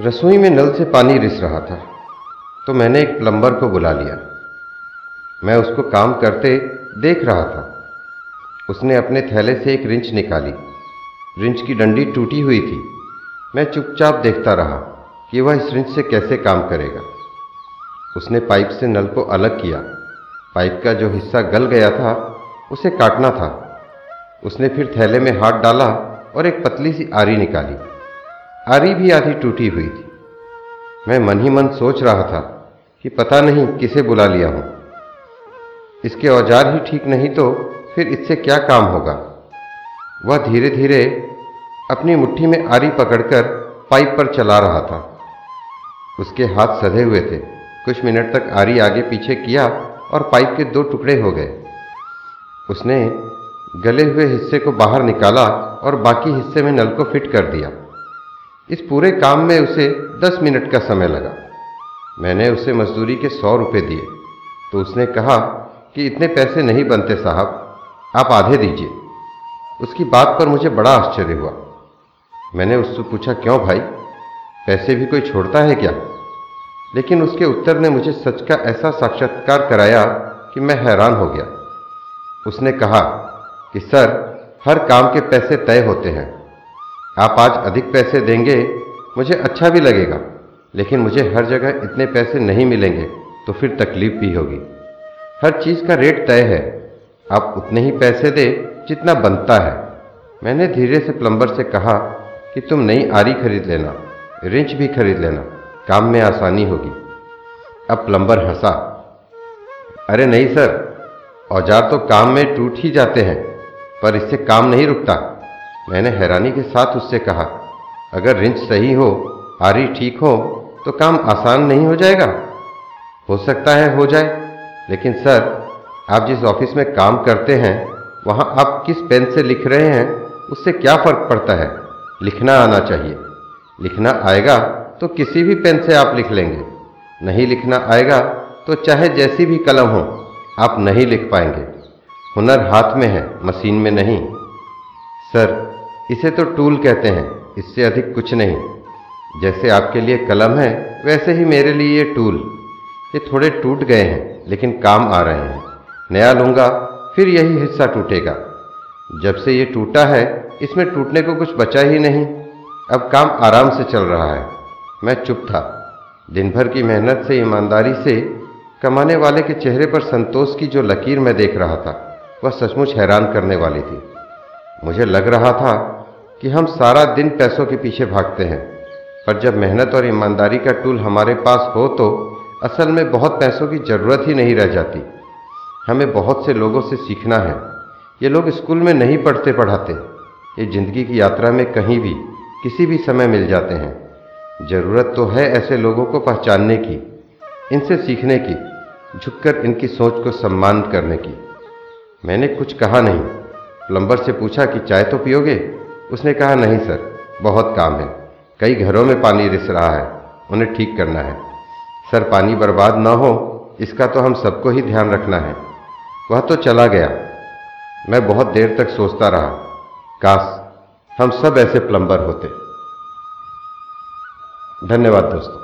रसोई में नल से पानी रिस रहा था तो मैंने एक प्लम्बर को बुला लिया। मैं उसको काम करते देख रहा था। उसने अपने थैले से एक रिंच निकाली। रिंच की डंडी टूटी हुई थी। मैं चुपचाप देखता रहा कि वह इस रिंच से कैसे काम करेगा। उसने पाइप से नल को अलग किया। पाइप का जो हिस्सा गल गया था, उसे काटना था। उसने फिर थैले में हाथ डाला और एक पतली सी आरी निकाली। आरी भी आधी टूटी हुई थी। मैं मन ही मन सोच रहा था कि पता नहीं किसे बुला लिया हूँ। इसके औज़ार ही ठीक नहीं तो फिर इससे क्या काम होगा? वह धीरे धीरे अपनी मुट्ठी में आरी पकड़कर पाइप पर चला रहा था। उसके हाथ सधे हुए थे। कुछ मिनट तक आरी आगे पीछे किया और पाइप के दो टुकड़े हो गए। उसने गले हुए हिस्से को बाहर निकाला और बाकी हिस्से में नल को फिट कर दिया। इस पूरे काम में उसे दस मिनट का समय लगा। मैंने उसे मजदूरी के सौ रुपये दिए। तो उसने कहा कि इतने पैसे नहीं बनते साहब, आप आधे दीजिए। उसकी बात पर मुझे बड़ा आश्चर्य हुआ। मैंने उससे पूछा, क्यों भाई, पैसे भी कोई छोड़ता है क्या? लेकिन उसके उत्तर ने मुझे सच का ऐसा साक्षात्कार कराया कि मैं हैरान हो गया। उसने कहा कि, सर, हर काम के पैसे तय होते हैं। आप आज अधिक पैसे देंगे, मुझे अच्छा भी लगेगा, लेकिन मुझे हर जगह इतने पैसे नहीं मिलेंगे तो फिर तकलीफ़ भी होगी। हर चीज़ का रेट तय है। आप उतने ही पैसे दे जितना बनता है। मैंने धीरे से प्लम्बर से कहा कि तुम नई आरी खरीद लेना, रिंच भी खरीद लेना, काम में आसानी होगी। अब प्लम्बर हंसा। अरे नहीं सर, औज़ार तो काम में टूट ही जाते हैं, पर इससे काम नहीं रुकता। मैंने हैरानी के साथ उससे कहा, अगर रिंच सही हो, आरी ठीक हो तो काम आसान नहीं हो जाएगा? हो सकता है, हो जाए। लेकिन सर, आप जिस ऑफ़िस में काम करते हैं, वहाँ आप किस पेन से लिख रहे हैं, उससे क्या फ़र्क पड़ता है? लिखना आना चाहिए। लिखना आएगा तो किसी भी पेन से आप लिख लेंगे। नहीं लिखना आएगा तो चाहे जैसी भी कलम हो, आप नहीं लिख पाएँगे। हुनर हाथ में है, मशीन में नहीं। सर इसे तो टूल कहते हैं, इससे अधिक कुछ नहीं। जैसे आपके लिए कलम है, वैसे ही मेरे लिए ये टूल। ये थोड़े टूट गए हैं, लेकिन काम आ रहे हैं। नया लूँगा, फिर यही हिस्सा टूटेगा। जब से ये टूटा है, इसमें टूटने को कुछ बचा ही नहीं। अब काम आराम से चल रहा है। मैं चुप था। दिन भर की मेहनत से, ईमानदारी से, कमाने वाले के चेहरे पर संतोष की जो लकीर मैं देख रहा था, वह सचमुच हैरान करने वाली थी। मुझे लग रहा था कि हम सारा दिन पैसों के पीछे भागते हैं। पर जब मेहनत और ईमानदारी का टूल हमारे पास हो तो असल में बहुत पैसों की ज़रूरत ही नहीं रह जाती। हमें बहुत से लोगों से सीखना है। ये लोग स्कूल में नहीं पढ़ते पढ़ाते। ये ज़िंदगी की यात्रा में कहीं भी, किसी भी समय मिल जाते हैं। ज़रूरत तो है ऐसे लोगों को पहचानने की, इनसे सीखने की, झुककर इनकी सोच को सम्मान करने की। मैंने कुछ कहा नहीं। प्लम्बर से पूछा कि चाय तो पियोगे? उसने कहा, नहीं सर, बहुत काम है। कई घरों में पानी रिस रहा है, उन्हें ठीक करना है। सर, पानी बर्बाद ना हो, इसका तो हम सबको ही ध्यान रखना है। वह तो चला गया। मैं बहुत देर तक सोचता रहा। काश हम सब ऐसे प्लम्बर होते। धन्यवाद दोस्तों।